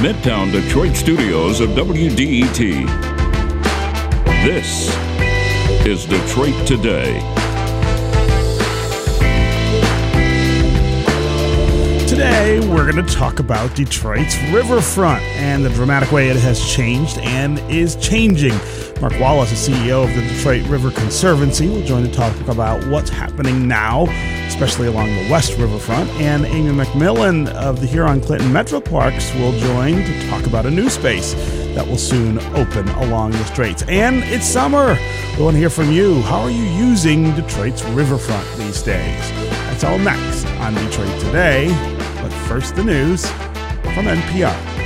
Midtown Detroit studios of WDET. This is Detroit Today. Today, we're going to talk about Detroit's riverfront and the dramatic way it has changed and is changing. Mark Wallace, the CEO of the Detroit River Conservancy, will join to talk about what's happening now, especially along the West Riverfront. And Amy McMillan of the Huron Clinton Metro Parks will join to talk about a new space that will soon open along the straits. And it's summer. We want to hear from you. How are you using Detroit's riverfront these days? That's all next on Detroit Today. But first, the news from NPR.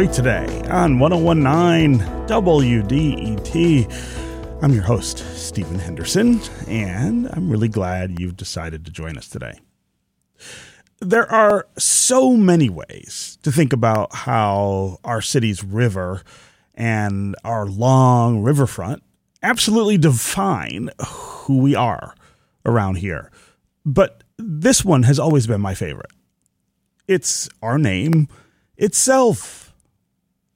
Detroit Today on 1019 WDET. I'm your host, Stephen Henderson, and I'm really glad you've decided to join us today. There are so many ways to think about how our city's river and our long riverfront absolutely define who we are around here. But this one has always been my favorite. It's our name itself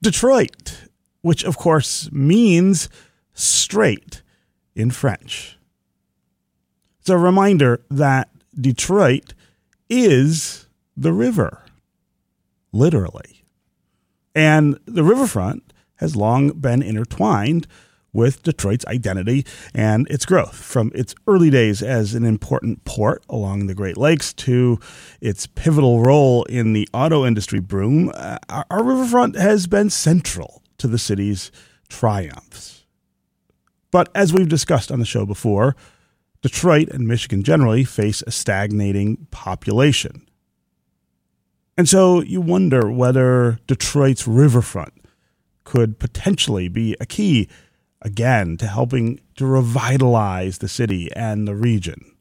Detroit, which of course means strait in French. It's a reminder that Detroit is the river, literally. And the riverfront has long been intertwined with Detroit's identity and its growth from its early days as an important port along the Great Lakes to its pivotal role in the auto industry boom. uh, Our, our riverfront has been central to the city's triumphs. But as we've discussed on the show before, Detroit and Michigan generally face a stagnating population. And so you wonder whether Detroit's riverfront could potentially be a key again to helping to revitalize the city and the region.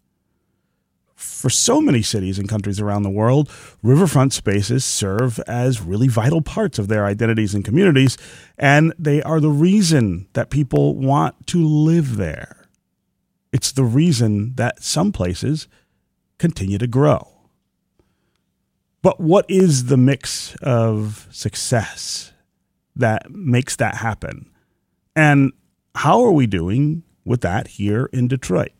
For so many cities and countries around the world, riverfront spaces serve as really vital parts of their identities and communities, and they are the reason that people want to live there. It's the reason that some places continue to grow. But what is the mix of success that makes that happen? And how are we doing with that here in Detroit?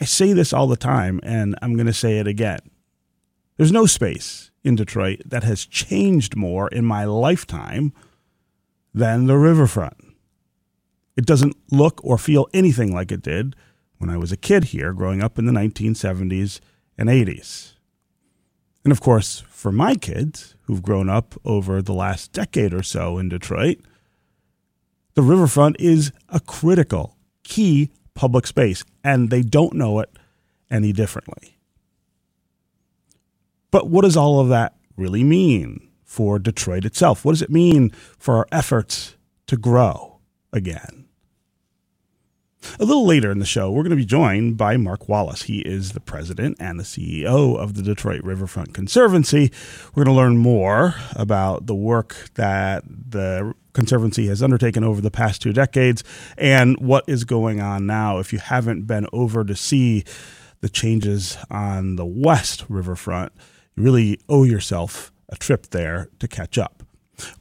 I say this all the time, and I'm going to say it again. There's no space in Detroit that has changed more in my lifetime than the riverfront. It doesn't look or feel anything like it did when I was a kid here growing up in the 1970s and 80s. And of course, for my kids who've grown up over the last decade or so in Detroit, the riverfront is a critical, key public space, and they don't know it any differently. But what does all of that really mean for Detroit itself? What does it mean for our efforts to grow again? A little later in the show, we're going to be joined by Mark Wallace. He is the president and the CEO of the Detroit Riverfront Conservancy. We're going to learn more about the work that the Conservancy has undertaken over the past two decades and what is going on now. If you haven't been over to see the changes on the West Riverfront, you really owe yourself a trip there to catch up.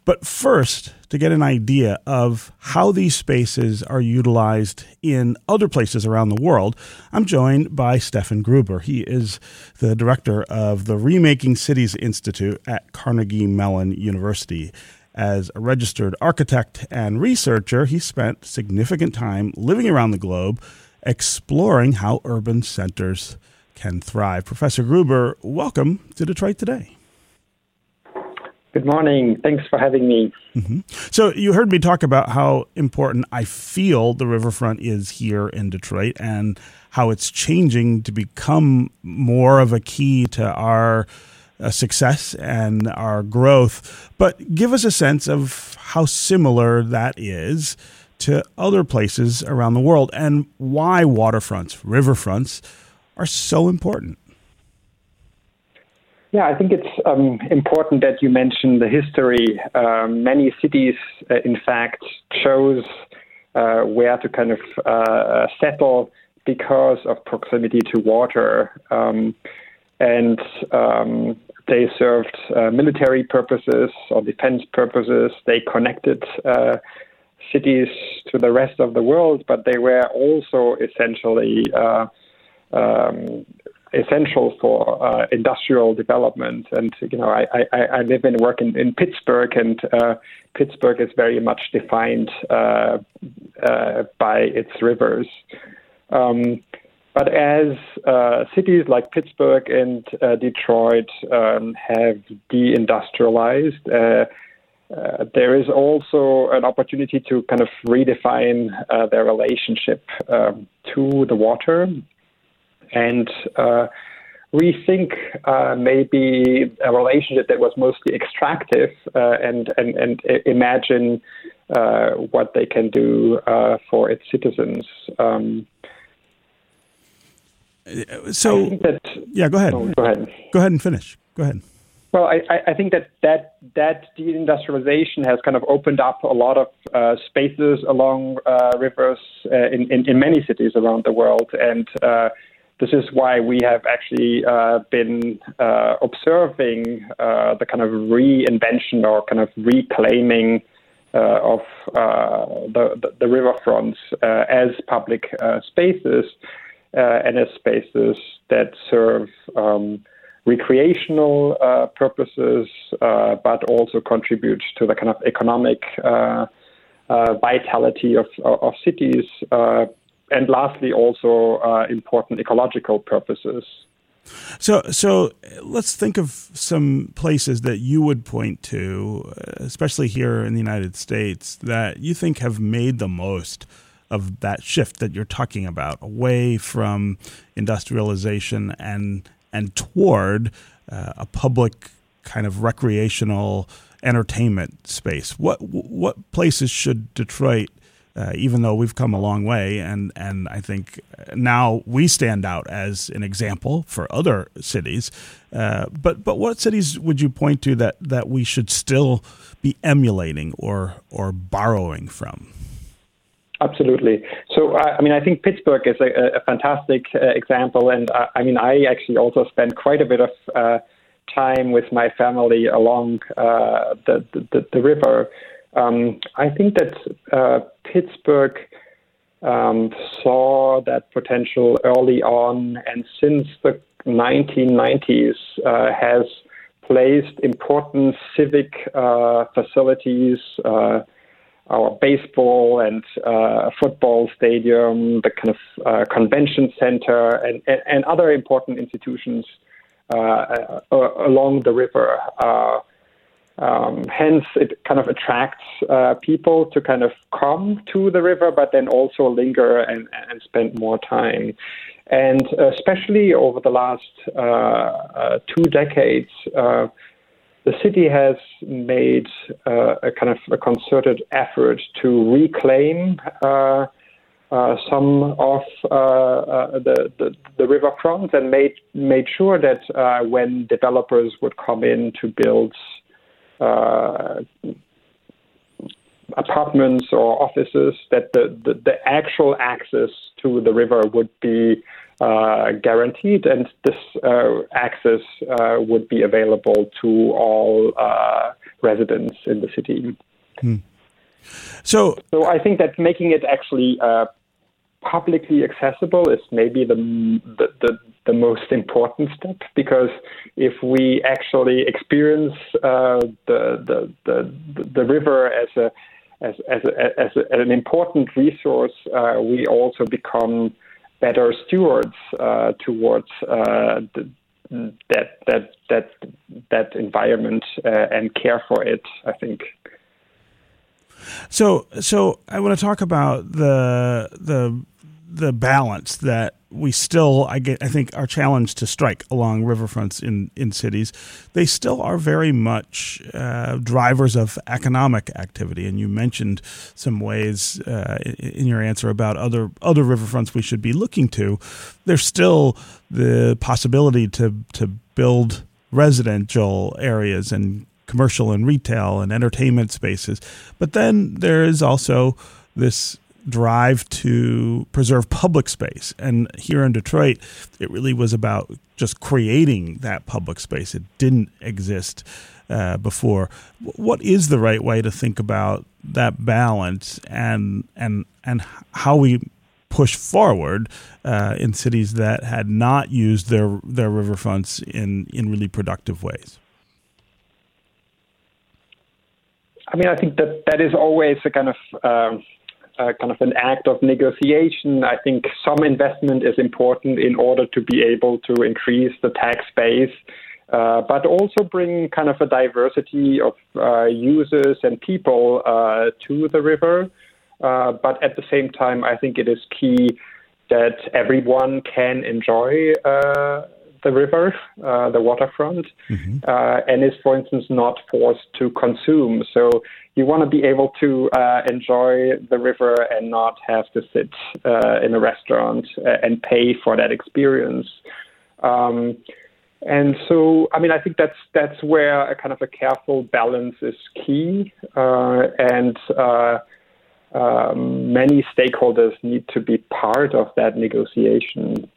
But first, to get an idea of how these spaces are utilized in other places around the world, I'm joined by Stefan Gruber. He is the director of the Remaking Cities Institute at Carnegie Mellon University. As a registered architect and researcher, he spent significant time living around the globe exploring how urban centers can thrive. Professor Gruber, welcome to Detroit Today. Good morning. Thanks for having me. Mm-hmm. So, you heard me talk about how important I feel the riverfront is here in Detroit and how it's changing to become more of a key to our uh, success and our growth. But give us a sense of how similar that is to other places around the world and why waterfronts, riverfronts are so important. Yeah, I think it's um, important that you mention the history. Um, many cities, uh, in fact, chose uh, where to kind of uh, settle because of proximity to water. Um, and um, they served uh, military purposes or defense purposes. They connected uh, cities to the rest of the world, but they were also essentially uh, um, essential for uh, industrial development. And you know, I, I, I live and work in, in Pittsburgh, and uh, Pittsburgh is very much defined uh, uh by its rivers. Um, but as uh, cities like Pittsburgh and uh, Detroit um, have deindustrialized, there is also an opportunity to kind of redefine their relationship um, to the water and uh, rethink uh, maybe a relationship that was mostly extractive uh, and, and, and imagine uh, what they can do uh, for its citizens. Um, so, that, yeah, go ahead. Oh, go ahead. Go ahead and finish. Go ahead. Well, I, I think that, that that deindustrialization has kind of opened up a lot of uh, spaces along uh, rivers uh, in, in, in, many cities around the world, and this is why we have actually uh, been uh, observing uh, the kind of reinvention or kind of reclaiming uh, of uh, the, the, the, riverfronts uh, as public spaces and as spaces that serve um, recreational purposes, but also contribute to the kind of economic vitality of, of cities and lastly, also uh, important ecological purposes. So, so let's think of some places that you would point to, especially here in the United States, that you think have made the most of that shift that you're talking about, away from industrialization and and toward uh, a public kind of recreational entertainment space. What what places should Detroit uh, even though we've come a long way, and and I think now we stand out as an example for other cities. Uh, but but what cities would you point to that that we should still be emulating or or borrowing from? Absolutely. So, I mean, I think Pittsburgh is a, a fantastic uh, example, and uh, I mean, I actually also spent quite a bit of uh, time with my family along the, the, the river. Um, I think that uh, Pittsburgh um, saw that potential early on, and since the 1990s uh, has placed important civic uh, facilities, uh, our baseball and uh, football stadium, the kind of uh, convention center, and, and, and, other important institutions along the river. Um, hence, it kind of attracts uh, people to kind of come to the river, but then also linger and, and spend more time. And especially over the last uh, uh, two decades, uh, the city has made uh, a kind of a concerted effort to reclaim uh, some of the, the, the riverfront and made made sure that when developers would come in to build apartments or offices, that the, the, the, actual access to the river would be uh, guaranteed, and this uh, access uh, would be available to all uh, residents in the city. Hmm. So, so I think that making it actually uh, publicly accessible is maybe the, the, the the most important step because if we actually experience uh, the, the, the the river as a as as, a, as, a, as an important resource, uh, we also become better stewards uh, towards uh, the, that that that that environment uh, and care for it. I think. So so I want to talk about the the the balance that we still, I, get, I think, our challenge to strike along riverfronts in, in cities, they still are very much uh, drivers of economic activity. And you mentioned some ways uh, in your answer about other other riverfronts we should be looking to. There's still the possibility to to build residential areas and commercial and retail and entertainment spaces, but then there is also this drive to preserve public space. And here in Detroit, it really was about just creating that public space. It didn't exist uh, before. What is the right way to think about that balance and and and how we push forward uh, in cities that had not used their their riverfronts in in really productive ways? I mean, I think that that is always a kind of um, uh, kind of an act of negotiation. I think some investment is important in order to be able to increase the tax base, uh, but also bring kind of a diversity of uh, users and people uh, to the river. Uh, but at the same time, I think it is key that everyone can enjoy uh, the river, uh, the waterfront, mm-hmm. uh, and is, for instance, not forced to consume. So you want to be able to uh, enjoy the river and not have to sit uh, in a restaurant uh, and pay for that experience. Um, and so, I mean, I think that's that's where a kind of a careful balance is key, uh, and um, many stakeholders need to be part of that negotiation.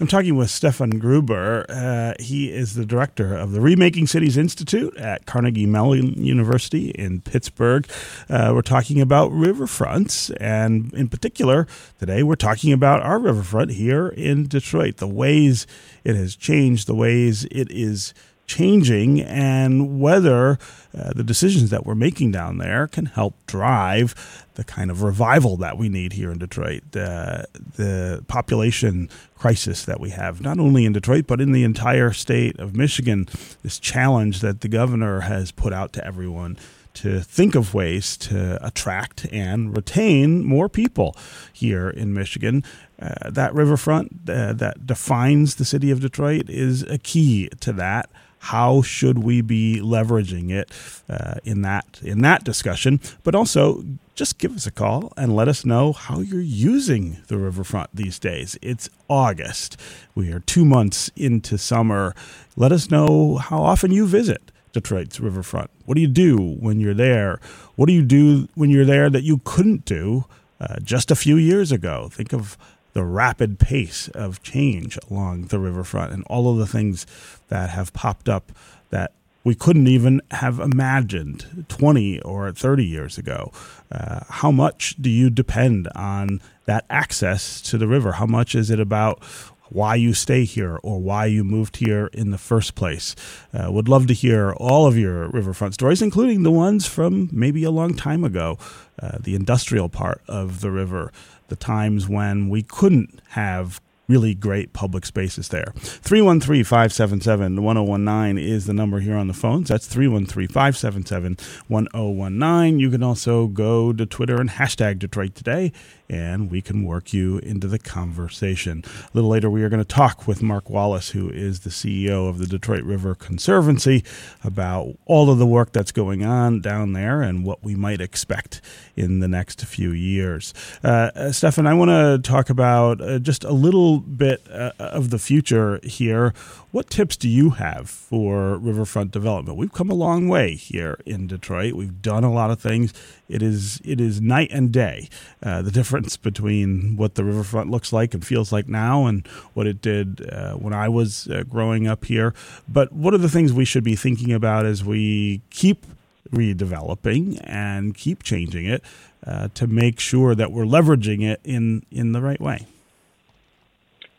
I'm talking with Stefan Gruber. Uh, he is the director of the Remaking Cities Institute at Carnegie Mellon University in Pittsburgh. Uh, we're talking about riverfronts, and in particular, today we're talking about our riverfront here in Detroit, the ways it has changed, the ways it is changing and whether uh, the decisions that we're making down there can help drive the kind of revival that we need here in Detroit. Uh, the population crisis that we have, not only in Detroit, but in the entire state of Michigan, this challenge that the governor has put out to everyone to think of ways to attract and retain more people here in Michigan. Uh, that riverfront uh, that defines the city of Detroit is a key to that how should we be leveraging it uh, in that in that discussion. But also just give us a call and let us know how you're using the riverfront these days. It's august. We are two months into summer. Let us know how often you visit detroit's riverfront. What do you do when you're there? What do you do when you're there that you couldn't do uh, just a few years ago? Think of the rapid pace of change along the riverfront and all of the things that have popped up that we couldn't even have imagined 20 or 30 years ago. Uh, how much do you depend on that access to the river? How much is it about why you stay here or why you moved here in the first place. Uh, would love to hear all of your riverfront stories, including the ones from maybe a long time ago, uh, the industrial part of the river, the times when we couldn't have really great public spaces there. 313 577 1019 is the number here on the phones. That's 313 577 1019. You can also go to Twitter and hashtag Detroit Today and we can work you into the conversation. A little later, we are going to talk with Mark Wallace, who is the CEO of the Detroit River Conservancy, about all of the work that's going on down there and what we might expect in the next few years. Uh, uh Stefan, I want to talk about uh, just a little bit uh, of the future here. What tips do you have for riverfront development? We've come a long way here in Detroit. We've done a lot of things. It is it is night and day uh, the difference between what the riverfront looks like and feels like now and what it did uh, when I was uh, growing up here. But what are the things we should be thinking about as we keep redeveloping and keep changing it uh, to make sure that we're leveraging it in in the right way?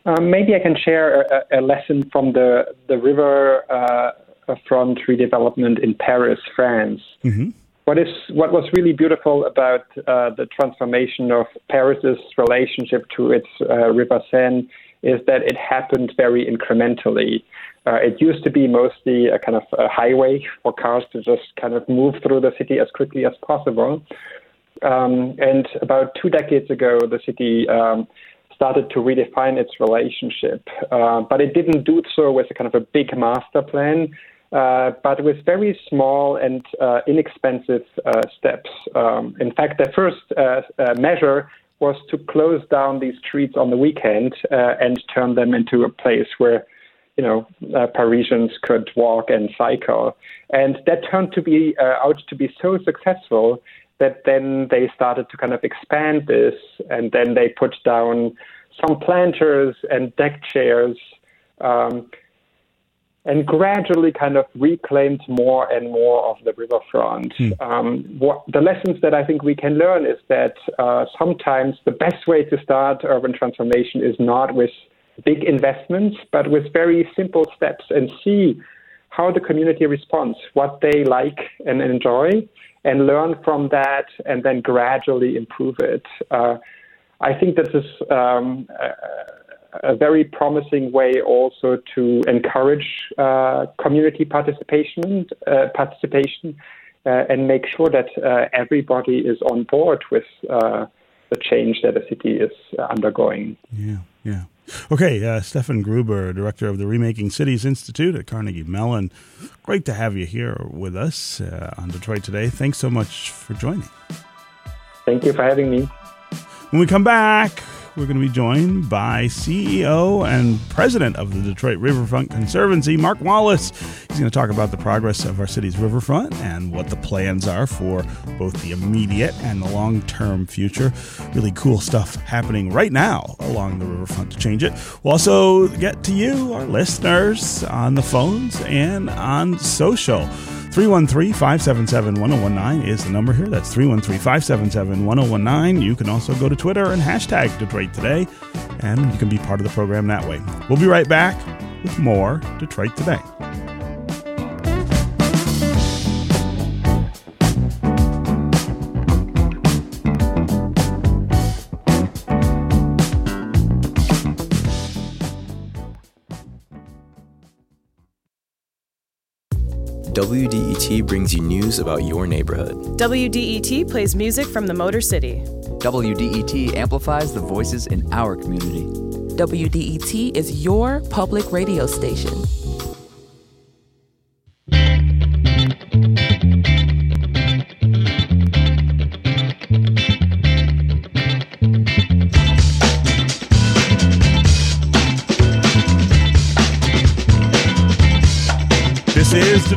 Um, maybe I can share a, a, lesson from the the river uh, front redevelopment in Paris, France. Mm-hmm. What is what was really beautiful about uh, the transformation of Paris's relationship to its uh, River Seine is that it happened very incrementally. Uh, it used to be mostly a kind of a highway for cars to just kind of move through the city as quickly as possible. Um, and about two decades ago, the city um, started to redefine its relationship. Uh, but it didn't do so with a kind of a big master plan, uh, but with very small and uh, inexpensive uh, steps. Um, in fact, the first uh, uh, measure was to close down these streets on the weekend and turn them into a place where you know, uh, Parisians could walk and cycle. And that turned to be uh, out to be so successful that then they started to kind of expand this, and then they put down some planters and deck chairs, um, and gradually kind of reclaimed more and more of the riverfront. Hmm. Um, what, the lessons that I think we can learn is that uh, sometimes the best way to start urban transformation is not with big investments, but with very simple steps and see how the community responds, what they like and enjoy, and learn from that and then gradually improve it. Uh, I think this is um, a, a, very promising way also to encourage uh, community participation, uh, participation, uh, and make sure that uh, everybody is on board with uh, the change that a city is undergoing. Yeah, yeah. Okay, uh, Stefan Gruber, director of the Remaking Cities Institute at Carnegie Mellon. Great to have you here with us uh, on Detroit Today. Thanks so much for joining. Thank you for having me. When we come back, we're going to be joined by CEO and president of the Detroit Riverfront Conservancy, Mark Wallace. He's going to talk about the progress of our city's riverfront and what the plans are for both the immediate and the long term future. Really cool stuff happening right now along the riverfront to change it. We'll also get to you, our listeners, on the phones and on social. 313 577 1019 is the number here. That's 313 577 1019. You can also go to Twitter and hashtag Detroit Today, and you can be part of the program that way. We'll be right back with more Detroit Today. WDET brings you news about your neighborhood. WDET plays music from the Motor City. WDET amplifies the voices in our community. WDET is your public radio station.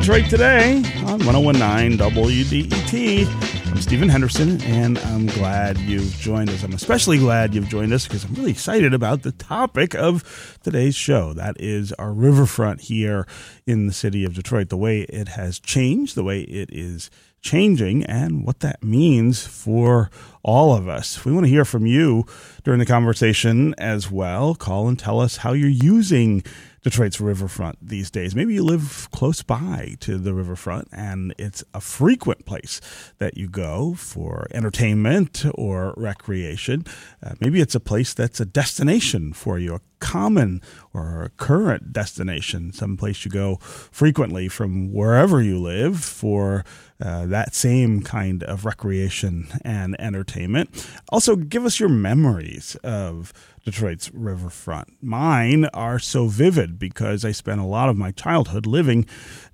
Detroit Today on 1019 WDET. I'm Stephen Henderson, and I'm glad you've joined us. I'm especially glad you've joined us because I'm really excited about the topic of today's show. That is our riverfront here in the city of Detroit, the way it has changed, the way it is changing, and what that means for all of us. We want to hear from you during the conversation as well. Call and tell us how you're using Detroit's riverfront these days. Maybe you live close by to the riverfront and it's a frequent place that you go for entertainment or recreation. Uh, maybe it's a place that's a destination for you, a common or a current destination, some place you go frequently from wherever you live for uh, that same kind of recreation and entertainment. Also, give us your memories of Detroit's riverfront. Mine are so vivid because I spent a lot of my childhood living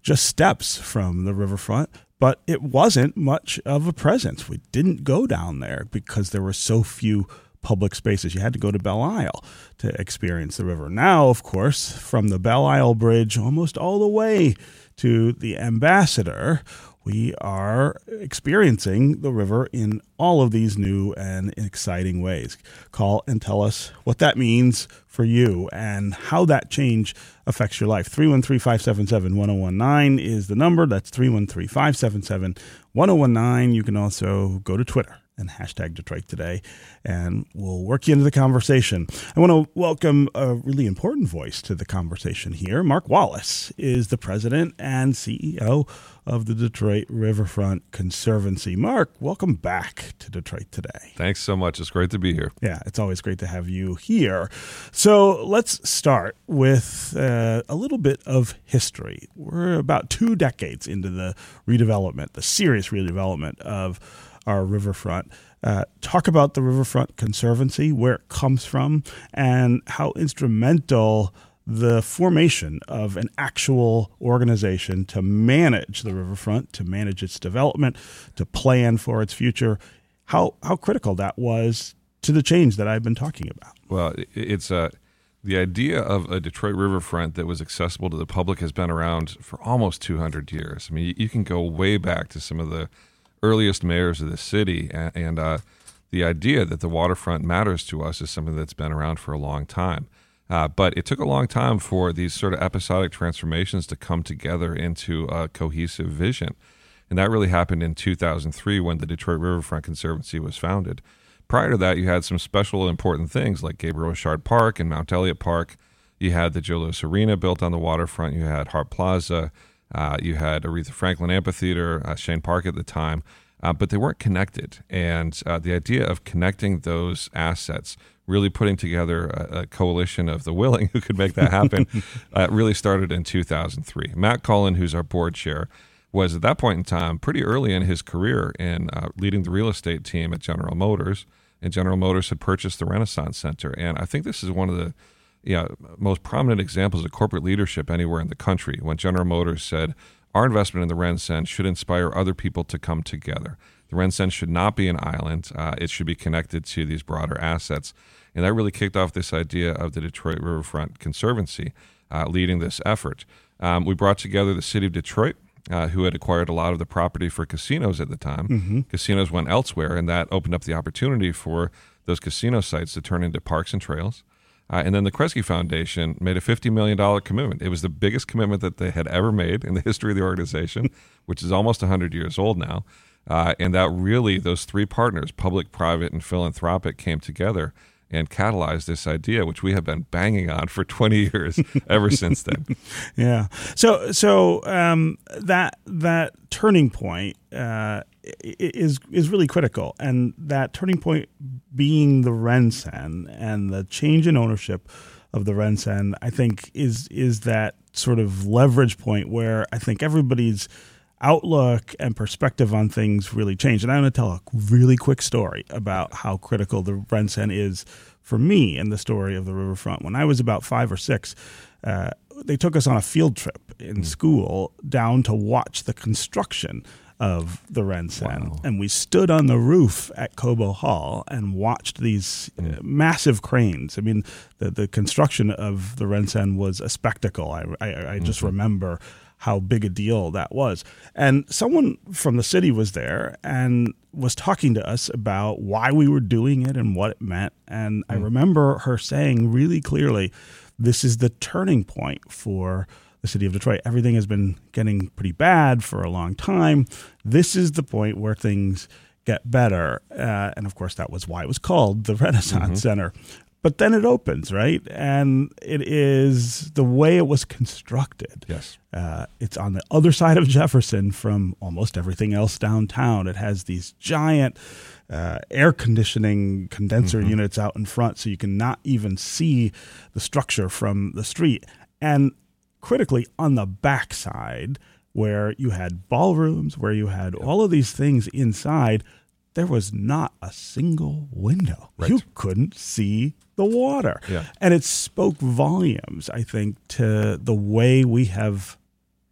just steps from the riverfront, but it wasn't much of a presence. We didn't go down there because there were so few public spaces. You had to go to Belle Isle to experience the river. Now, of course, from the Belle Isle Bridge almost all the way to the Ambassador, we are experiencing the river in all of these new and exciting ways. Call and tell us what that means for you and how that change affects your life. 313 577 1019 is the number. That's 313 577 1019. You can also go to Twitter and hashtag Detroit Today, and we'll work you into the conversation. I want to welcome a really important voice to the conversation here. Mark Wallace is the president and CEO of the Detroit Riverfront Conservancy. Mark, welcome back to Detroit Today. Thanks so much. It's great to be here. Yeah, it's always great to have you here. So let's start with uh, a little bit of history. We're about two decades into the redevelopment, the serious redevelopment of our riverfront. uh, talk about the Riverfront Conservancy, where it comes from, and how instrumental the formation of an actual organization to manage the riverfront, to manage its development, to plan for its future, how how critical that was to the change that I've been talking about. Well, it's a uh, the idea of a Detroit riverfront that was accessible to the public has been around for almost 200 years. I mean, you can go way back to some of the earliest mayors of the city, and, and uh, the idea that the waterfront matters to us is something that's been around for a long time. Uh, but it took a long time for these sort of episodic transformations to come together into a cohesive vision. And that really happened in 2003 when the Detroit Riverfront Conservancy was founded. Prior to that, you had some special important things like Gabriel Richard Park and Mount Elliott Park. You had the Joe Louis Arena built on the waterfront. You had Hart Plaza. Uh, you had Aretha Franklin Amphitheater, uh, Chene Park at the time, uh, but they weren't connected. And uh, the idea of connecting those assets really putting together a, a, coalition of the willing who could make that happen uh, really started in 2003. Matt Cullen, who's our board chair, was at that point in time pretty early in his career in uh, leading the real estate team at General Motors. And General Motors had purchased the Renaissance Center. And I think this is one of the know, most prominent examples of corporate leadership anywhere in the country when General Motors said, our investment in the RenCen should inspire other people to come together. The RenCen should not be an island. Uh, it should be connected to these broader assets. And that really kicked off this idea of the Detroit Riverfront Conservancy uh, leading this effort. Um, we brought together the city of Detroit, uh, who had acquired a lot of the property for casinos at the time. Mm-hmm. Casinos went elsewhere, and that opened up the opportunity for those casino sites to turn into parks and trails. Uh, and then the Kresge Foundation made a $50 million commitment. It was the biggest commitment that they had ever made in the history of the organization, which is almost 100 years old now. Uh, and that really, those three partners, public, private, and philanthropic, came together and catalyze this idea, which we have been banging on for 20 years ever since then. Yeah. So so um, that that turning point uh, is is really critical, and that turning point being the RenCen and the change in ownership of the RenCen, I think is is that sort of leverage point where I think everybody's outlook and perspective on things really changed. And I'm going to tell a really quick story about how critical the RenCen is for me in the story of the riverfront. When I was about five or six, uh, they took us on a field trip in mm. school down to watch the construction of the RenCen. Wow. And we stood on the roof at Cobo Hall and watched these uh, mm. massive cranes. I mean, the, the construction of the RenCen was a spectacle. I, I, I just mm-hmm. remember how big a deal that was. And someone from the city was there and was talking to us about why we were doing it and what it meant. And mm. I remember her saying really clearly, this is the turning point for the city of Detroit. Everything has been getting pretty bad for a long time. This is the point where things get better. Uh, and of course, that was why it was called the Renaissance mm-hmm. Center but then it opens, right? And it is the way it was constructed. Yes. Uh, it's on the other side of Jefferson from almost everything else downtown. It has these giant uh, air conditioning condenser mm-hmm. units out in front, so you can not even see the structure from the street. And critically, on the backside, where you had ballrooms, where you had yep. all of these things inside, there was not a single window. Right. You couldn't see the water. Yeah. And it spoke volumes, I think, to the way we have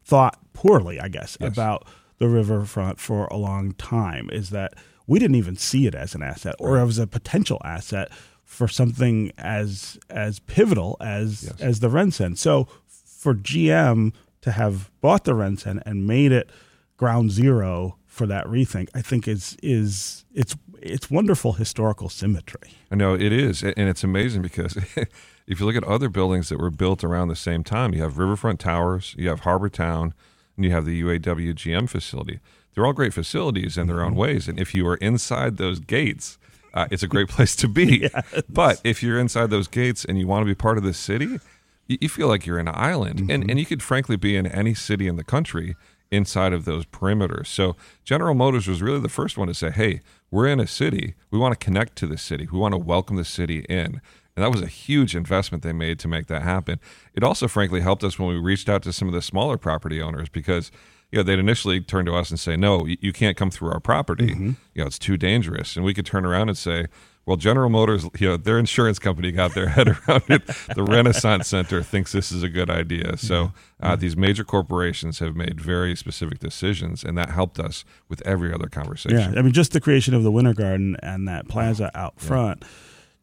thought poorly, I guess, yes. about the riverfront for a long time is that we didn't even see it as an asset or as a potential asset for something as as pivotal as yes. as the RenCen. So for GM to have bought the RenCen and made it ground zero for that rethink, I think is is it's it's wonderful historical symmetry. I know it is, and it's amazing because if you look at other buildings that were built around the same time, you have Riverfront Towers, you have Harbor Town, and you have the UAW GM facility. They're all great facilities in their own mm-hmm. ways, and if you are inside those gates, uh, it's a great place to be. yes. But if you're inside those gates and you want to be part of the city, you, you feel like you're in an island, mm-hmm. and and you could frankly be in any city in the country inside of those perimeters. So General Motors was really the first one to say, hey, we're in a city. We want to connect to the city. We want to welcome the city in. And that was a huge investment they made to make that happen. It also, frankly, helped us when we reached out to some of the smaller property owners because you know, they'd initially turn to us and say, "No, you, can't come through our property. Mm-hmm. You know, it's too dangerous." And we could turn around and say, "Well, General Motors, you know, their insurance company got their head around it. The Renaissance Center thinks this is a good idea." So uh, these major corporations have made very specific decisions, and that helped us with every other conversation. Yeah, I mean, just the creation of the Winter Garden and that plaza out front.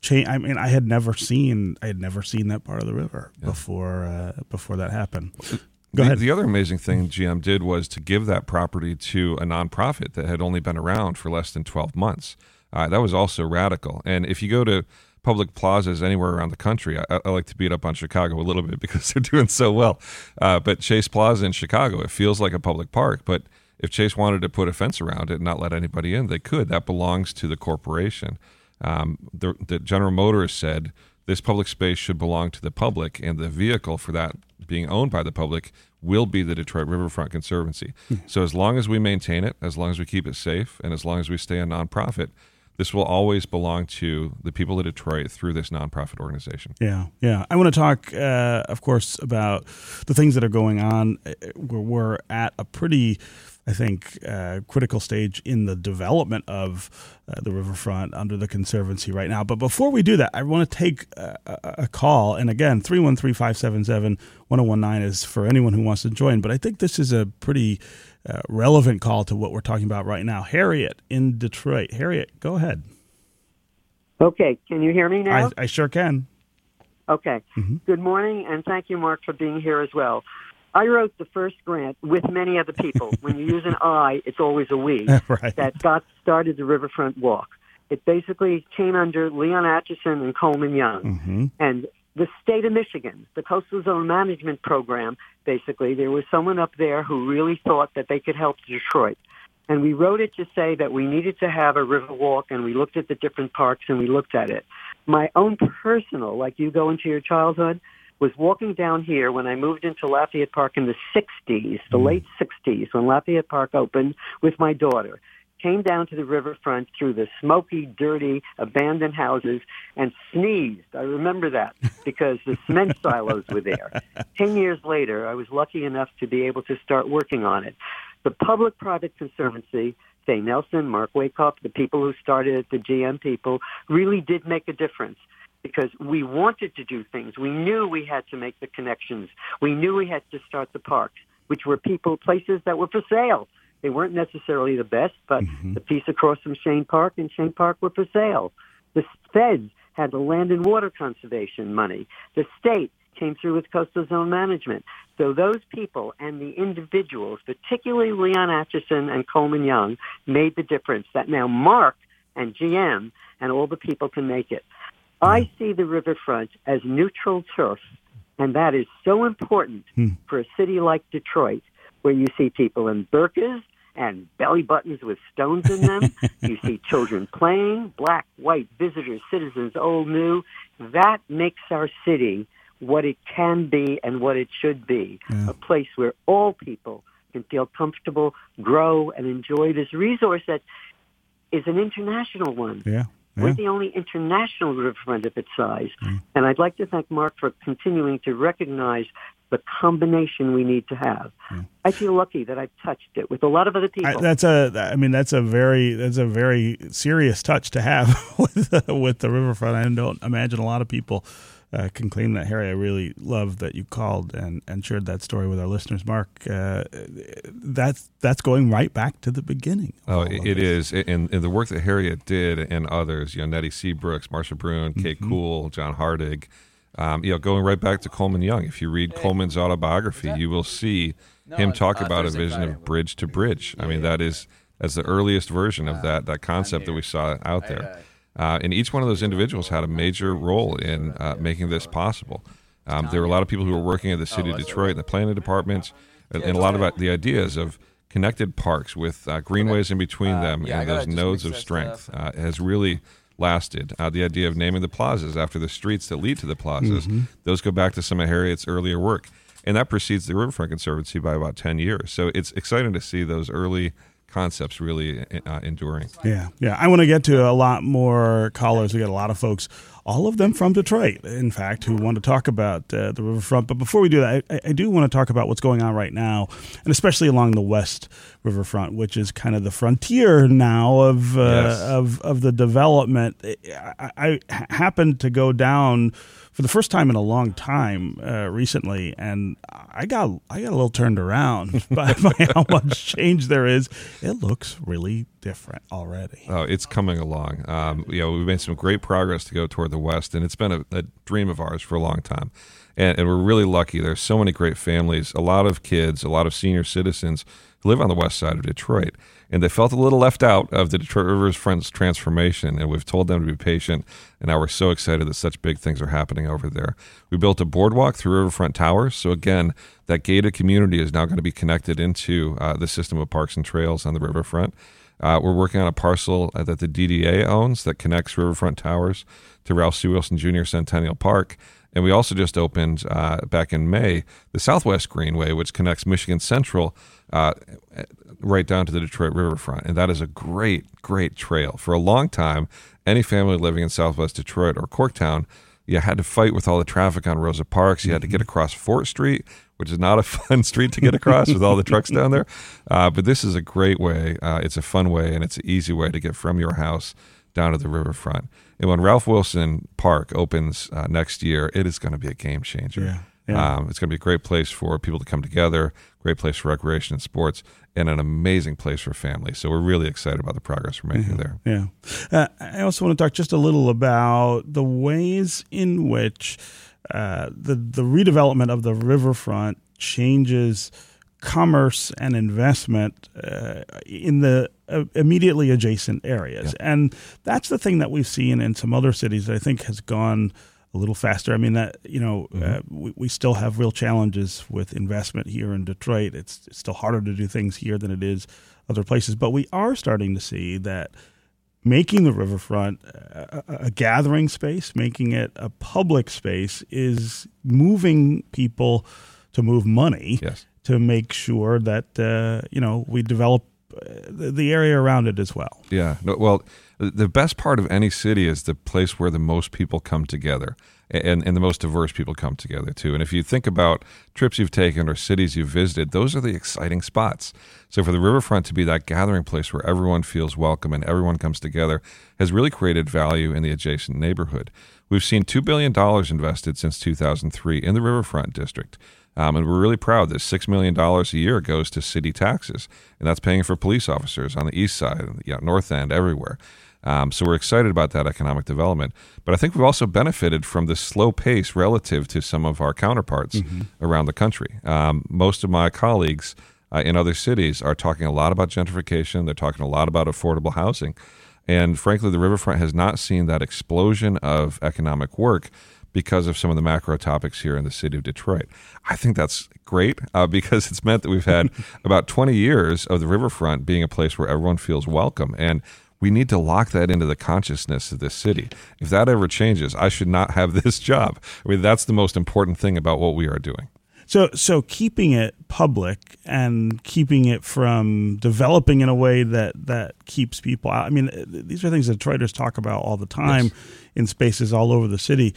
Cha- I mean, I had never seen I had never seen that part of the river before uh, before that happened. Go the, ahead. the other amazing thing GM did was to give that property to a nonprofit that had only been around for less than 12 months. Uh, that was also radical. And if you go to public plazas anywhere around the country, I, I like to beat up on Chicago a little bit because they're doing so well. Uh, but Chase Plaza in Chicago, it feels like a public park. But if Chase wanted to put a fence around it and not let anybody in, they could. That belongs to the corporation. Um, the, the General Motors said this public space should belong to the public, and the vehicle for that being owned by the public will be the Detroit Riverfront Conservancy. So as long as we maintain it, as long as we keep it safe, and as long as we stay a nonprofit, this will always belong to the people of Detroit through this nonprofit organization. Yeah, yeah. I want to talk, uh, of course, about the things that are going on. Uh, We're, we're at a pretty, I think, uh, critical stage in the development of uh, the riverfront under the Conservancy right now. But before we do that, I want to take a, a, a call. And again, 313 577 1019 is for anyone who wants to join. But I think this is a pretty uh, relevant call to what we're talking about right now. Harriet in Detroit. Harriet, go ahead. Okay, can you hear me now? I, I sure can. Okay. Good morning, and thank you, Mark, for being here as well. I wrote the first grant with many other people. when you use an I, it's always a we. Right. That got started the Riverfront Walk. It basically came under Leon Atchison and Coleman Young. Mm-hmm. And the state of Michigan, the Coastal Zone Management Program, basically, there was someone up there who really thought that they could help Detroit. And we wrote it to say that we needed to have a river walk, and we looked at the different parks and we looked at it. My own personal, like you go into your childhood, was walking down here when I moved into Lafayette Park in the 60s, the mm. late 60s, when Lafayette Park opened with my daughter. Came down to the riverfront through the smoky, dirty, abandoned houses and sneezed. I remember that because the cement silos were there. Ten years later, I was lucky enough to be able to start working on it. The Public-Private Conservancy, Faye Nelson, Mark Wakehoff, the people who started it, the GM people, really did make a difference because we wanted to do things. We knew we had to make the connections. We knew we had to start the parks, which were people, places that were for sale. They weren't necessarily the best, but mm-hmm. the piece across from Chene Park and Chene Park were for sale. The feds had the land and water conservation money. The state came through with coastal zone management. So those people and the individuals, particularly Leon Atchison and Coleman Young, made the difference that now Mark and GM and all the people can make it. I see the riverfront as neutral turf, and that is so important hmm. for a city like Detroit, where you see people in burkas and belly buttons with stones in them. you see children playing, black, white, visitors, citizens, old, new. That makes our city what it can be and what it should be a place where all people can feel comfortable, grow, and enjoy this resource that is an international one. Yeah. We're the only international riverfront of its size. Mm. And I'd like to thank Mark for continuing to recognize the combination we need to have. Mm. I feel lucky that I've touched it with a lot of other people. I, that's a. I mean, that's a very. That's a very serious touch to have with the, with the riverfront. I don't imagine a lot of people uh, can claim that. Harry, I really love that you called and, and shared that story with our listeners. Mark, uh, that's that's going right back to the beginning. Oh, all of it this. is, and, and the work that Harriet did and others, you know, Nettie Seabrooks, Marsha Bruhn, Kate Mm-hmm. Cool, John Hardig, um, you know, going right back to Coleman Young. If you read Coleman's autobiography, you will see him talk uh, about a vision of bridge to bridge. I mean, that is that's the earliest version of that that concept that we saw out there. Uh, and each one of those individuals had a major role in uh, making this possible. Um, there were a lot of people who were working at the city of Detroit, in the planning departments, and, and a lot of the ideas of connected parks with uh, greenways in between them and those nodes of strength uh, has really lasted. Uh, the idea of naming the plazas after the streets that lead to the plazas, those go back to some of Harriet's earlier work. And that precedes the Riverfront Conservancy by about 10 years. So it's exciting to see those early concepts really uh, enduring. Yeah, yeah. I want to get to a lot more callers. We got a lot of folks, all of them from Detroit, in fact, who want to talk about uh, the riverfront. But before we do that, I, I, do want to talk about what's going on right now, and especially along the west riverfront, which is kind of the frontier now of uh, yes. of of the development. I, I happened to go down for the first time in a long time uh, recently, and I got I got a little turned around by, by how much change there is. It looks really different already. Oh, it's coming along. Um, you know, we've made some great progress to go toward the west, and it's been a, a dream of ours for a long time. And, and, we're really lucky. There's so many great families, a lot of kids, a lot of senior citizens who live on the west side of Detroit and they felt a little left out of the Detroit Riverfront's transformation. And we've told them to be patient. And now we're so excited that such big things are happening over there. We built a boardwalk through Riverfront Towers. So again, that gated community is now going to be connected into uh, the system of parks and trails on the riverfront. Uh, we're working on a parcel that the DDA owns that connects Riverfront Towers to Ralph C. Wilson Jr. Centennial Park. And we also just opened uh, back in May the Southwest Greenway, which connects Michigan Central uh, right down to the Detroit riverfront. And that is a great, great trail. For a long time, any family living in southwest Detroit or Corktown, you had to fight with all the traffic on Rosa Parks. You had to get mm-hmm. across Fort Street, which is not a fun street to get across with all the trucks down there. Uh, but this is a great way. Uh, it's a fun way, and it's an easy way to get from your house down to the riverfront. And when Ralph Wilson Park opens uh, next year, it is going to be a game changer. Yeah. Yeah. Um, it's going to be a great place for people to come together, great place for recreation and sports, and an amazing place for families. So we're really excited about the progress we're making yeah. there. Yeah. Uh, I also want to talk just a little about the ways in which uh, the the redevelopment of the riverfront changes commerce and investment uh, in the uh, immediately adjacent areas. Yeah. And that's the thing that we've seen in some other cities that I think has gone a little faster. I mean that you know mm-hmm. uh, we, we still have real challenges with investment here in Detroit. It's, it's still harder to do things here than it is other places, but we are starting to see that making the riverfront a, a, gathering space, making it a public space, is moving people to move money yes. to make sure that uh, you know we develop uh, the, the area around it as well. Yeah. No, well the best part of any city is the place where the most people come together and, and the most diverse people come together too. And if you think about trips you've taken or cities you've visited, those are the exciting spots. So for the riverfront to be that gathering place where everyone feels welcome and everyone comes together has really created value in the adjacent neighborhood. We've seen $2 billion invested since 2003 in the riverfront district. Um, and we're really proud that $6 million a year goes to city taxes. And that's paying for police officers on the east side, you know, north end, everywhere. Um, so we're excited about that economic development. But I think we've also benefited from the slow pace relative to some of our counterparts mm-hmm. around the country. Um, most of my colleagues uh, in other cities are talking a lot about gentrification. They're talking a lot about affordable housing. And frankly, the riverfront has not seen that explosion of economic work because of some of the macro topics here in the city of Detroit. I think that's great uh, because it's meant that we've had about 20 years of the riverfront being a place where everyone feels welcome. And we need to lock that into the consciousness of this city. If that ever changes, I should not have this job. I mean, that's the most important thing about what we are doing. So, so keeping it public and keeping it from developing in a way that that keeps people out. I mean, these are things that Detroiters talk about all the time yes. in spaces all over the city.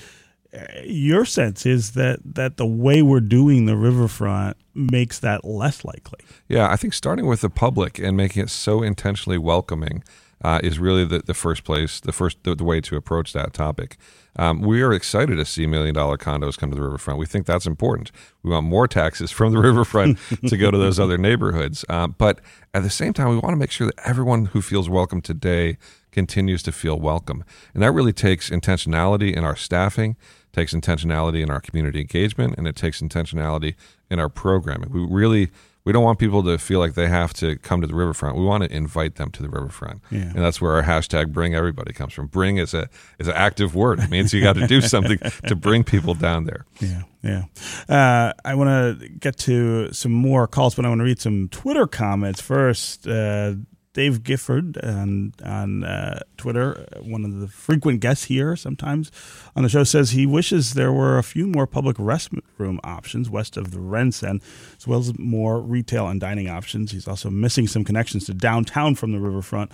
Eh, your sense is that that the way we're doing the riverfront makes that less likely. Yeah, I think starting with the public and making it so intentionally welcoming uh, is really the, the first place, the first the, the way to approach that topic. Um, we are excited to see million dollar condos come to the riverfront. We think that's important. We want more taxes from the riverfront to go to those other neighborhoods. Um, but at the same time, we want to make sure that everyone who feels welcome today continues to feel welcome. And that really takes intentionality in our staffing, takes intentionality in our community engagement, and it takes intentionality in our programming. We really we don't want people to feel like they have to come to the riverfront. We want to invite them to the riverfront, yeah. and that's where our hashtag "Bring Everybody" comes from. Bring is a is an active word. It means you got to do something to bring people down there. Yeah, yeah. Uh, I want to get to some more calls, but I want to read some Twitter comments first. Uh, Dave Gifford on on uh, Twitter, one of the frequent guests here sometimes on the show, says he wishes there were a few more public restroom options west of the RenCen, as well as more retail and dining options. He's also missing some connections to downtown from the riverfront.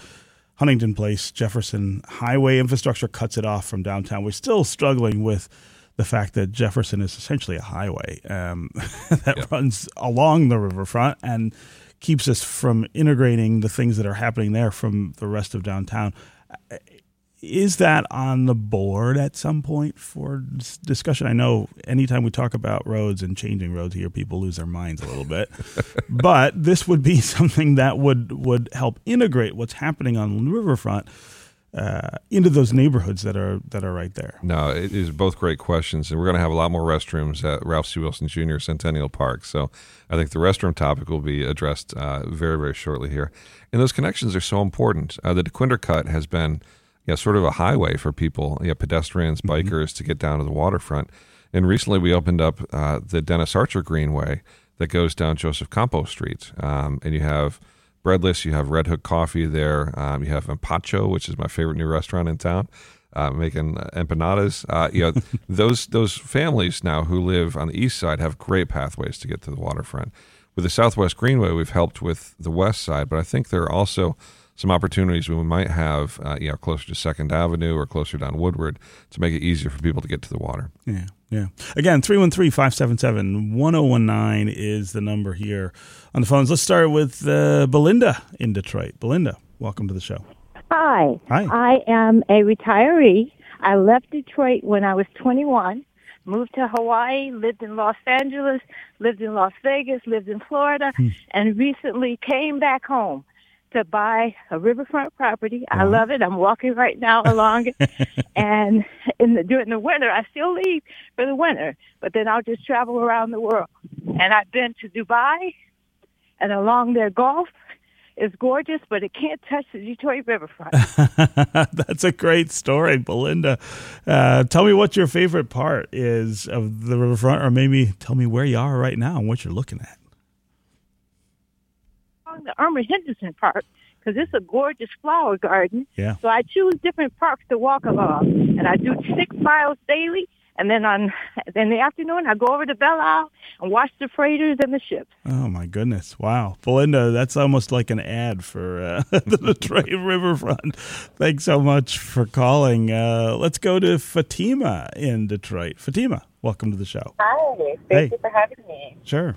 Huntington Place, Jefferson Highway infrastructure cuts it off from downtown. We're still struggling with the fact that Jefferson is essentially a highway um, that yep. runs along the riverfront and keeps us from integrating the things that are happening there from the rest of downtown. Is that on the board at some point for discussion? I know anytime we talk about roads and changing roads here, people lose their minds a little bit. but this would be something that would would help integrate what's happening on the riverfront uh, into those neighborhoods that are that are right there? No, it is both great questions, and we're going to have a lot more restrooms at Ralph C. Wilson Jr. Centennial Park. So I think the restroom topic will be addressed uh, very very shortly here. And those connections are so important. Uh, the Dequindre Cut has been you know, sort of a highway for people, you know, pedestrians, mm-hmm. bikers mm-hmm. to get down to the waterfront. And recently we opened up uh, the Dennis Archer Greenway that goes down Joseph Campau Street, um, and you have breadless. You have Red Hook Coffee there. Um, you have Empacho, which is my favorite new restaurant in town, uh, making empanadas. Uh, you know, those those families now who live on the east side have great pathways to get to the waterfront. With the Southwest Greenway, we've helped with the west side, but I think there are also some opportunities we might have, uh, you know, closer to Second Avenue or closer down Woodward to make it easier for people to get to the water. Yeah, yeah. Again, 313 577 1019 is the number here on the phones. Let's start with uh, Belinda in Detroit. Belinda, welcome to the show. Hi. Hi. I am a retiree. I left Detroit when I was 21 moved to Hawaii, lived in Los Angeles, lived in Las Vegas, lived in Florida, hmm. and recently came back home to buy a riverfront property. I uh-huh. love it. I'm walking right now along it. and in the, during the winter, I still leave for the winter, but then I'll just travel around the world. And I've been to Dubai and along their Gulf is gorgeous, but it can't touch the Detroit riverfront. That's a great story, Belinda. Uh, tell me what your favorite part is of the riverfront, or maybe tell me where you are right now and what you're looking at along the Erma Henderson Park because it's a gorgeous flower garden. Yeah. So I choose different parks to walk along, and I do six miles daily. And then on in the afternoon, I go over to Belle Isle and watch the freighters and the ships. Oh my goodness! Wow, Belinda, that's almost like an ad for uh, the Detroit Riverfront. Thanks so much for calling. Uh, let's go to Fatima in Detroit. Fatima, welcome to the show. Hi, thank hey. you for having me. Sure.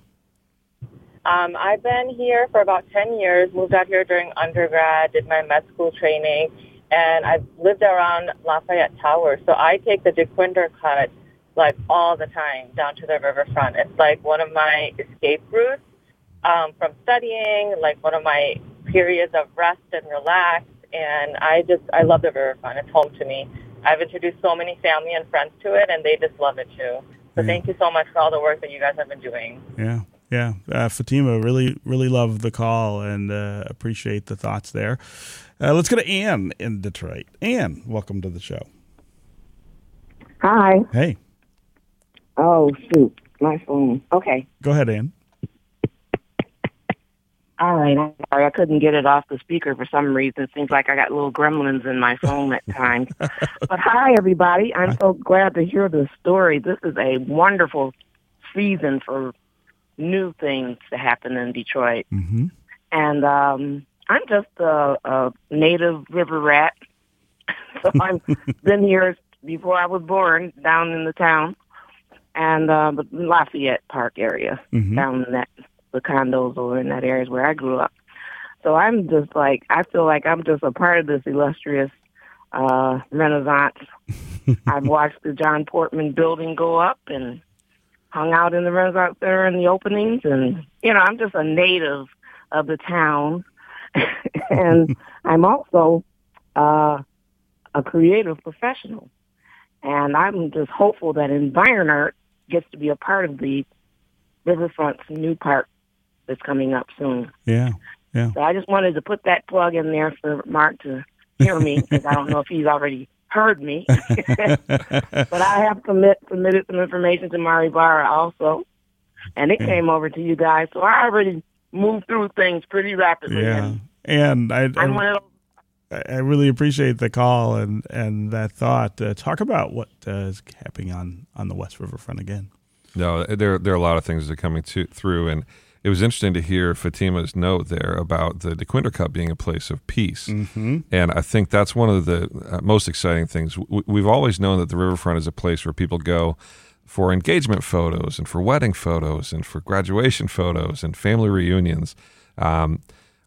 Um, I've been here for about 10 years, moved out here during undergrad, did my med school training, and I've lived around Lafayette Tower. So I take the Dequindre cut like all the time down to the riverfront. It's like one of my escape routes um, from studying, like one of my periods of rest and relax. And I just, I love the riverfront. It's home to me. I've introduced so many family and friends to it, and they just love it too. So yeah. thank you so much for all the work that you guys have been doing. Yeah. Yeah, uh, Fatima, really, really love the call and uh, appreciate the thoughts there. Uh, let's go to Anne in Detroit. Anne, welcome to the show. Hi. Hey. Oh shoot, my phone. Okay. Go ahead, Anne. All right. I'm sorry, I couldn't get it off the speaker for some reason. It seems like I got little gremlins in my phone at times. but hi, everybody. I'm so glad to hear the story. This is a wonderful season for new things to happen in Detroit. Mm-hmm. And um, I'm just a, a native river rat. so I've been here before I was born, down in the town, and uh, the Lafayette Park area, mm-hmm. down in that the condos over in that area is where I grew up. So I'm just like I feel like I'm just a part of this illustrious uh, Renaissance. I've watched the John Portman building go up and hung out in the Renaissance Center in the openings, and you know, I'm just a native of the town, and I'm also uh, a creative professional, and I'm just hopeful that Environart gets to be a part of the Riverfront's new park that's coming up soon. Yeah, yeah. So I just wanted to put that plug in there for Mark to hear me because I don't know if he's already heard me. but I have commit, submitted some information to Mary Barra also, and it yeah. came over to you guys. So I already moved through things pretty rapidly. Yeah. and I, I'm one of I, I really appreciate the call and and that thought. Uh, talk about what uh, is happening on on the West Riverfront again. No, there there are a lot of things that are coming to, through, and it was interesting to hear Fatima's note there about the Dequindre Cut being a place of peace. Mm-hmm. And I think that's one of the uh, most exciting things. We've always known that the riverfront is a place where people go for engagement photos and for wedding photos and for graduation photos and family reunions. Um,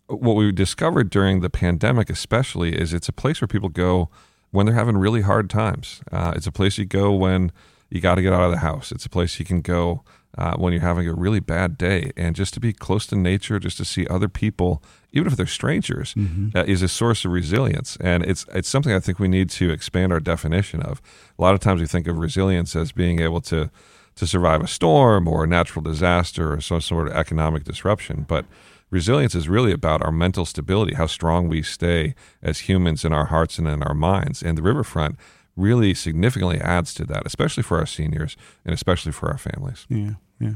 what we discovered during the pandemic, especially, is it's a place where people go when they're having really hard times. Uh, it's a place you go when you got to get out of the house. It's a place you can go uh, when you're having a really bad day. And just to be close to nature, just to see other people, even if they're strangers, Mhm. uh, is a source of resilience. And it's it's something I think we need to expand our definition of. A lot of times we think of resilience as being able to to survive a storm or a natural disaster or some sort of economic disruption, but resilience is really about our mental stability, how strong we stay as humans in our hearts and in our minds. And the riverfront really significantly adds to that, especially for our seniors and especially for our families. Yeah, yeah.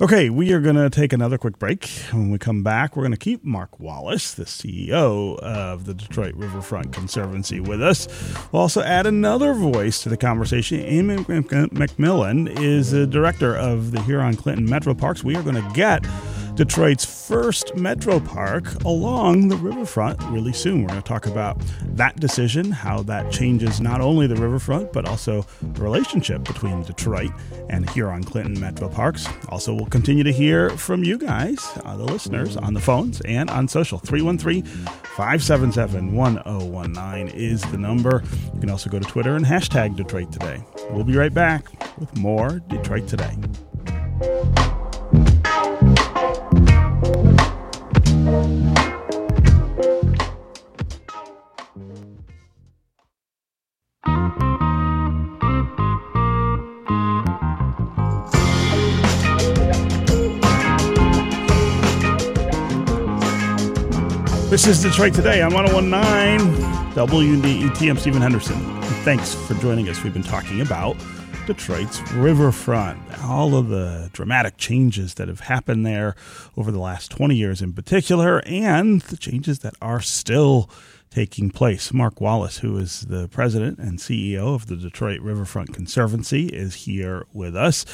Okay, we are going to take another quick break. When we come back, we're going to keep Mark Wallace, the CEO of the Detroit Riverfront Conservancy, with us. We'll also add another voice to the conversation. Amy McMillan is the director of the Huron Clinton Metro Parks. We are going to get Detroit's first metro park along the riverfront really soon. We're going to talk about that decision, how that changes not only the riverfront, but also the relationship between Detroit and Huron Clinton Metro Parks. Also, we'll continue to hear from you guys, uh, the listeners, on the phones and on social. 313 577 1019 is the number. You can also go to Twitter and hashtag Detroit Today. We'll be right back with more Detroit Today. This is Detroit Today. I'm 1019 WDET. I'm Stephen Henderson. Thanks for joining us. We've been talking about Detroit's riverfront, all of the dramatic changes that have happened there over the last 20 years in particular, and the changes that are still taking place. Mark Wallace, who is the president and CEO of the Detroit Riverfront Conservancy, is here with us.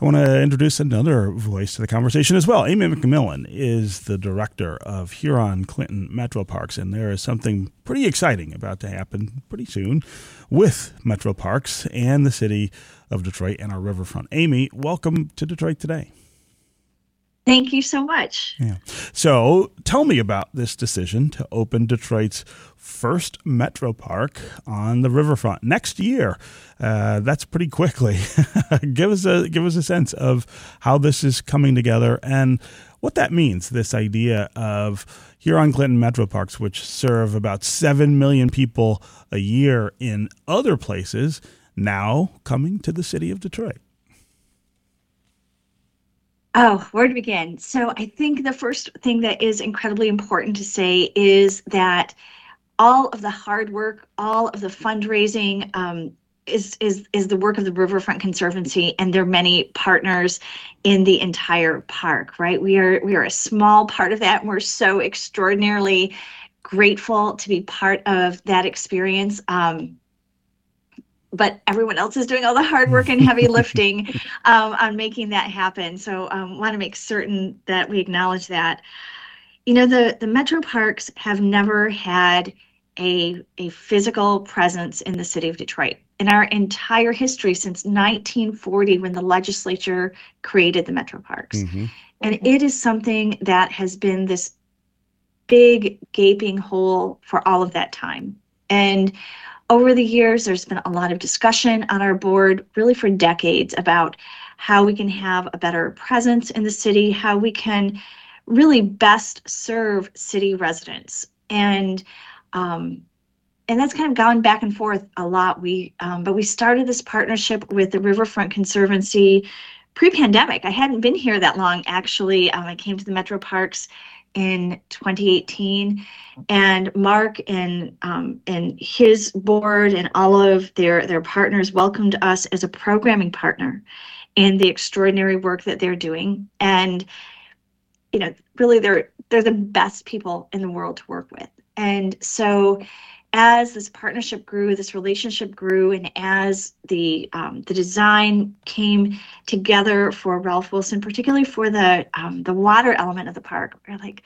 I want to introduce another voice to the conversation as well. Amy McMillan is the director of Huron Clinton Metro Parks, and there is something pretty exciting about to happen pretty soon with Metro Parks and the city of Detroit and our riverfront. Amy, welcome to Detroit today. Thank you so much. Yeah. So tell me about this decision to open Detroit's first Metro Park on the riverfront next year. Uh, that's pretty quickly. give us a give us a sense of how this is coming together and what that means. This idea of Huron Clinton Metro Parks, which serve about seven million people a year in other places, now coming to the city of Detroit. Oh, where to begin? So, I think the first thing that is incredibly important to say is that all of the hard work, all of the fundraising, um, is is is the work of the Riverfront Conservancy and their many partners in the entire park. Right? We are we are a small part of that, and we're so extraordinarily grateful to be part of that experience. Um, but everyone else is doing all the hard work and heavy lifting um, on making that happen. So um, want to make certain that we acknowledge that. You know, the the metro parks have never had a a physical presence in the city of Detroit in our entire history since 1940 when the legislature created the metro parks. And it is something that has been this big gaping hole for all of that time. And over the years, there's been a lot of discussion on our board, really for decades, about how we can have a better presence in the city, how we can really best serve city residents. And um, and that's kind of gone back and forth a lot. We um, but we started this partnership with the Riverfront Conservancy pre-pandemic. I hadn't been here that long actually. Um, I came to the Metro Parks in 2018 and mark and um, and his board and all of their their partners welcomed us as a programming partner in the extraordinary work that they're doing and you know really they're they're the best people in the world to work with. And so as this partnership grew, this relationship grew, and as the um, the design came together for Ralph Wilson, particularly for the um, the water element of the park, we're like,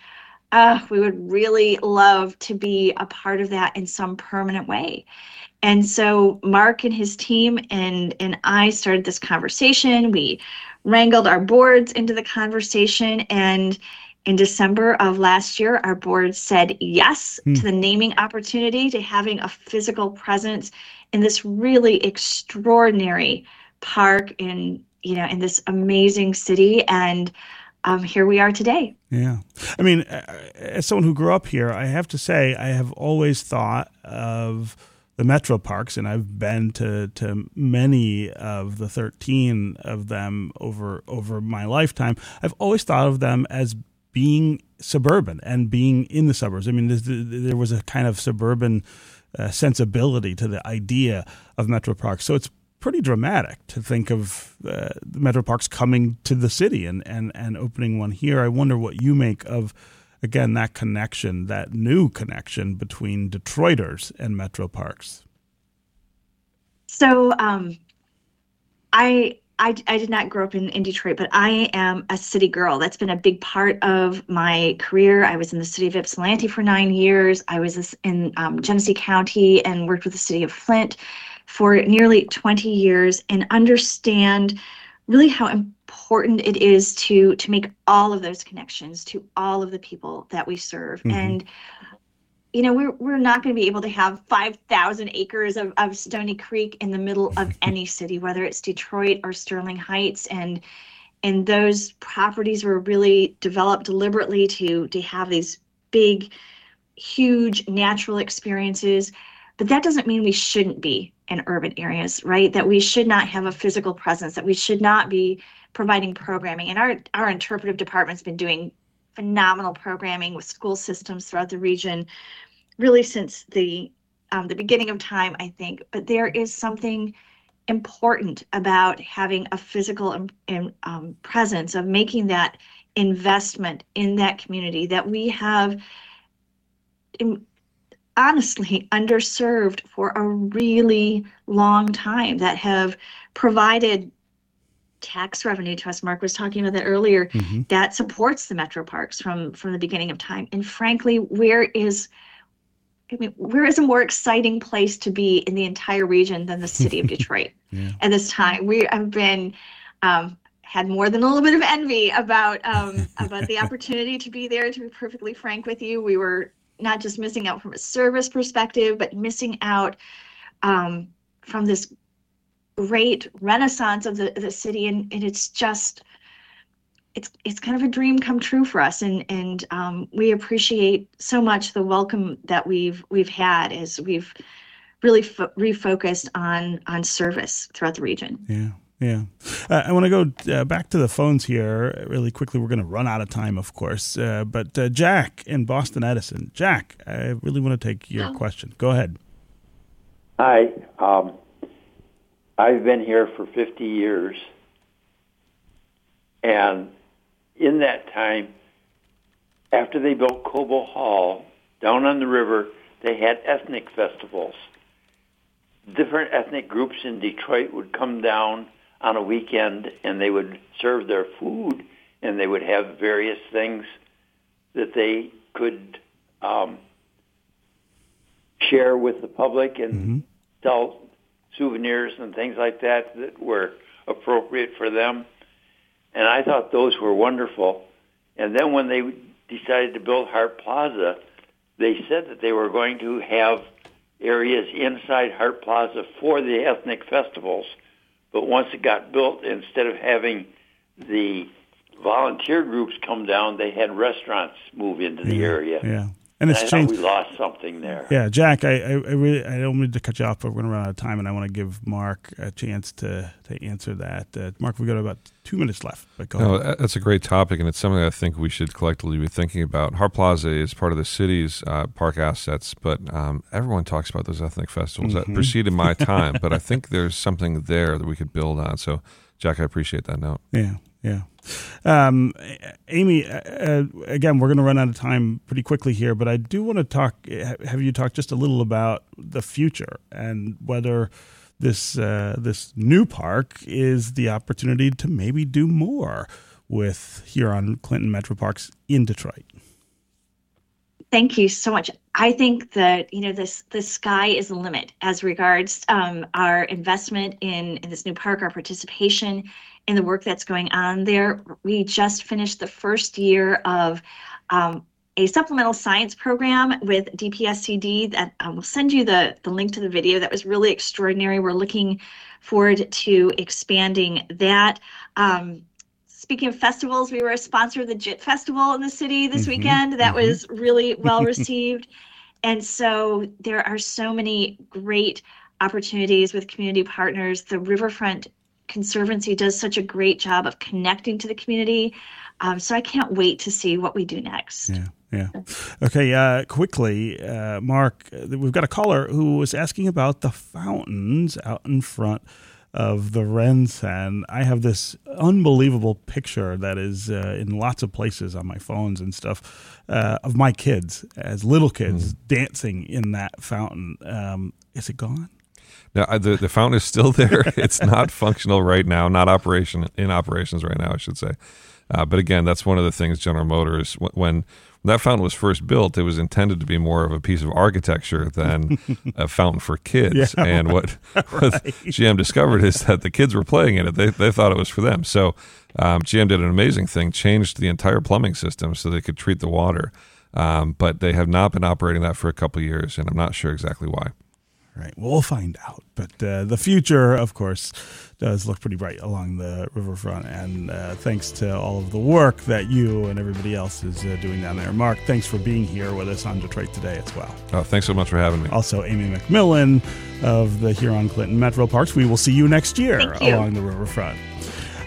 uh, we would really love to be a part of that in some permanent way. And so Mark and his team and and I started this conversation. We wrangled our boards into the conversation and in December of last year, our board said yes mm. to the naming opportunity, to having a physical presence in this really extraordinary park in you know in this amazing city and um, here we are today. Yeah. I mean, as someone who grew up here, I have to say, I have always thought of the metro parks, and I've been to, to many of the 13 of them over over my lifetime. I've always thought of them as being suburban and being in the suburbs. I mean, there was a kind of suburban uh, sensibility to the idea of metro parks. So it's pretty dramatic to think of uh, metro parks coming to the city and, and, and opening one here. I wonder what you make of, again, that connection, that new connection between Detroiters and metro parks. So um, I I, I did not grow up in, in Detroit, but I am a city girl. That's been a big part of my career. I was in the city of Ypsilanti for nine years. I was in um, Genesee County and worked with the city of Flint for nearly 20 years and understand really how important it is to to make all of those connections to all of the people that we serve mm-hmm. and you know, we're we're not going to be able to have 5,000 acres of, of Stony Creek in the middle of any city, whether it's Detroit or Sterling Heights, and and those properties were really developed deliberately to to have these big, huge natural experiences. But that doesn't mean we shouldn't be in urban areas, right? That we should not have a physical presence, that we should not be providing programming. And our our interpretive department's been doing phenomenal programming with school systems throughout the region, really since the um, the beginning of time, I think. But there is something important about having a physical um, um, presence of making that investment in that community that we have in, honestly underserved for a really long time that have provided tax revenue to us mark was talking about that earlier mm-hmm. that supports the metro parks from from the beginning of time and frankly where is I mean, where is a more exciting place to be in the entire region than the city of Detroit yeah. at this time? We have been um, had more than a little bit of envy about um, about the opportunity to be there. To be perfectly frank with you, we were not just missing out from a service perspective, but missing out um, from this great renaissance of the, the city and, and it's just it's it's kind of a dream come true for us and and um, we appreciate so much the welcome that we've we've had as we've really fo- refocused on on service throughout the region yeah yeah. Uh, I want to go uh, back to the phones here really quickly. We're going to run out of time, of course. Uh, but uh, Jack in Boston Edison. Jack, I really want to take your oh. question. Go ahead. Hi. Um, I've been here for 50 years. And in that time, after they built Cobo Hall down on the river, they had ethnic festivals. Different ethnic groups in Detroit would come down on a weekend and they would serve their food and they would have various things that they could um, share with the public and mm-hmm. sell souvenirs and things like that that were appropriate for them. And I thought those were wonderful. And then when they decided to build Hart Plaza, they said that they were going to have areas inside Hart Plaza for the ethnic festivals. But once it got built, instead of having the volunteer groups come down, they had restaurants move into the yeah, area. Yeah. And it's changed. We lost something there. Yeah, Jack, I, I, really I don't mean to cut you off, but we're going to run out of time, and I want to give Mark a chance to to answer that. Uh, Mark, we've got about two minutes left. But go no, ahead. that's a great topic, and it's something I think we should collectively be thinking about. Hart Plaza is part of the city's uh, park assets, but um, everyone talks about those ethnic festivals mm-hmm. that preceded my time. but I think there's something there that we could build on. So, Jack, I appreciate that note. Yeah, yeah. Um, Amy, uh, uh again, we're going to run out of time pretty quickly here, but I do want to talk. Have you talk just a little about the future and whether this uh, this new park is the opportunity to maybe do more with Huron Clinton Metro Parks in Detroit. Thank you so much. I think that you know this the sky is the limit as regards um, our investment in, in this new park, our participation in the work that's going on there. We just finished the first year of um, a supplemental science program with DPSCD that um, will send you the, the link to the video. That was really extraordinary. We're looking forward to expanding that. Um, speaking of festivals, we were a sponsor of the JIT Festival in the city this mm-hmm, weekend. That mm-hmm. was really well received. and so there are so many great opportunities with community partners. The Riverfront Conservancy does such a great job of connecting to the community. Um, so I can't wait to see what we do next. Yeah. Yeah. Okay. Uh, quickly, uh, Mark, we've got a caller who was asking about the fountains out in front of the RenCen. I have this unbelievable picture that is uh, in lots of places on my phones and stuff uh, of my kids as little kids mm. dancing in that fountain. Um, is it gone? No, the the fountain is still there. it's not functional right now. Not operation in operations right now, I should say. Uh, but again, that's one of the things General Motors when that fountain was first built, it was intended to be more of a piece of architecture than a fountain for kids. Yeah, and what, right. what, GM discovered is that the kids were playing in it. They, they thought it was for them. So um, GM did an amazing thing, changed the entire plumbing system so they could treat the water. Um, but they have not been operating that for a couple years, and I'm not sure exactly why. Right. Well, we'll find out. But uh, the future, of course, does look pretty bright along the riverfront. And uh, thanks to all of the work that you and everybody else is uh, doing down there. Mark, thanks for being here with us on Detroit Today as well. Oh, thanks so much for having me. Also, Amy McMillan of the Huron Clinton Metro Parks. We will see you next year you. along the riverfront.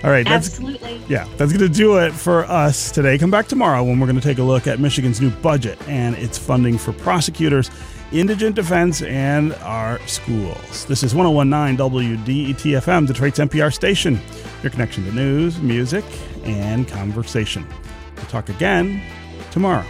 All right. That's, Absolutely. Yeah, that's going to do it for us today. Come back tomorrow when we're going to take a look at Michigan's new budget and its funding for prosecutors indigent defense, and our schools. This is 1019 WDETFM, Detroit's NPR station, your connection to news, music, and conversation. We'll talk again tomorrow.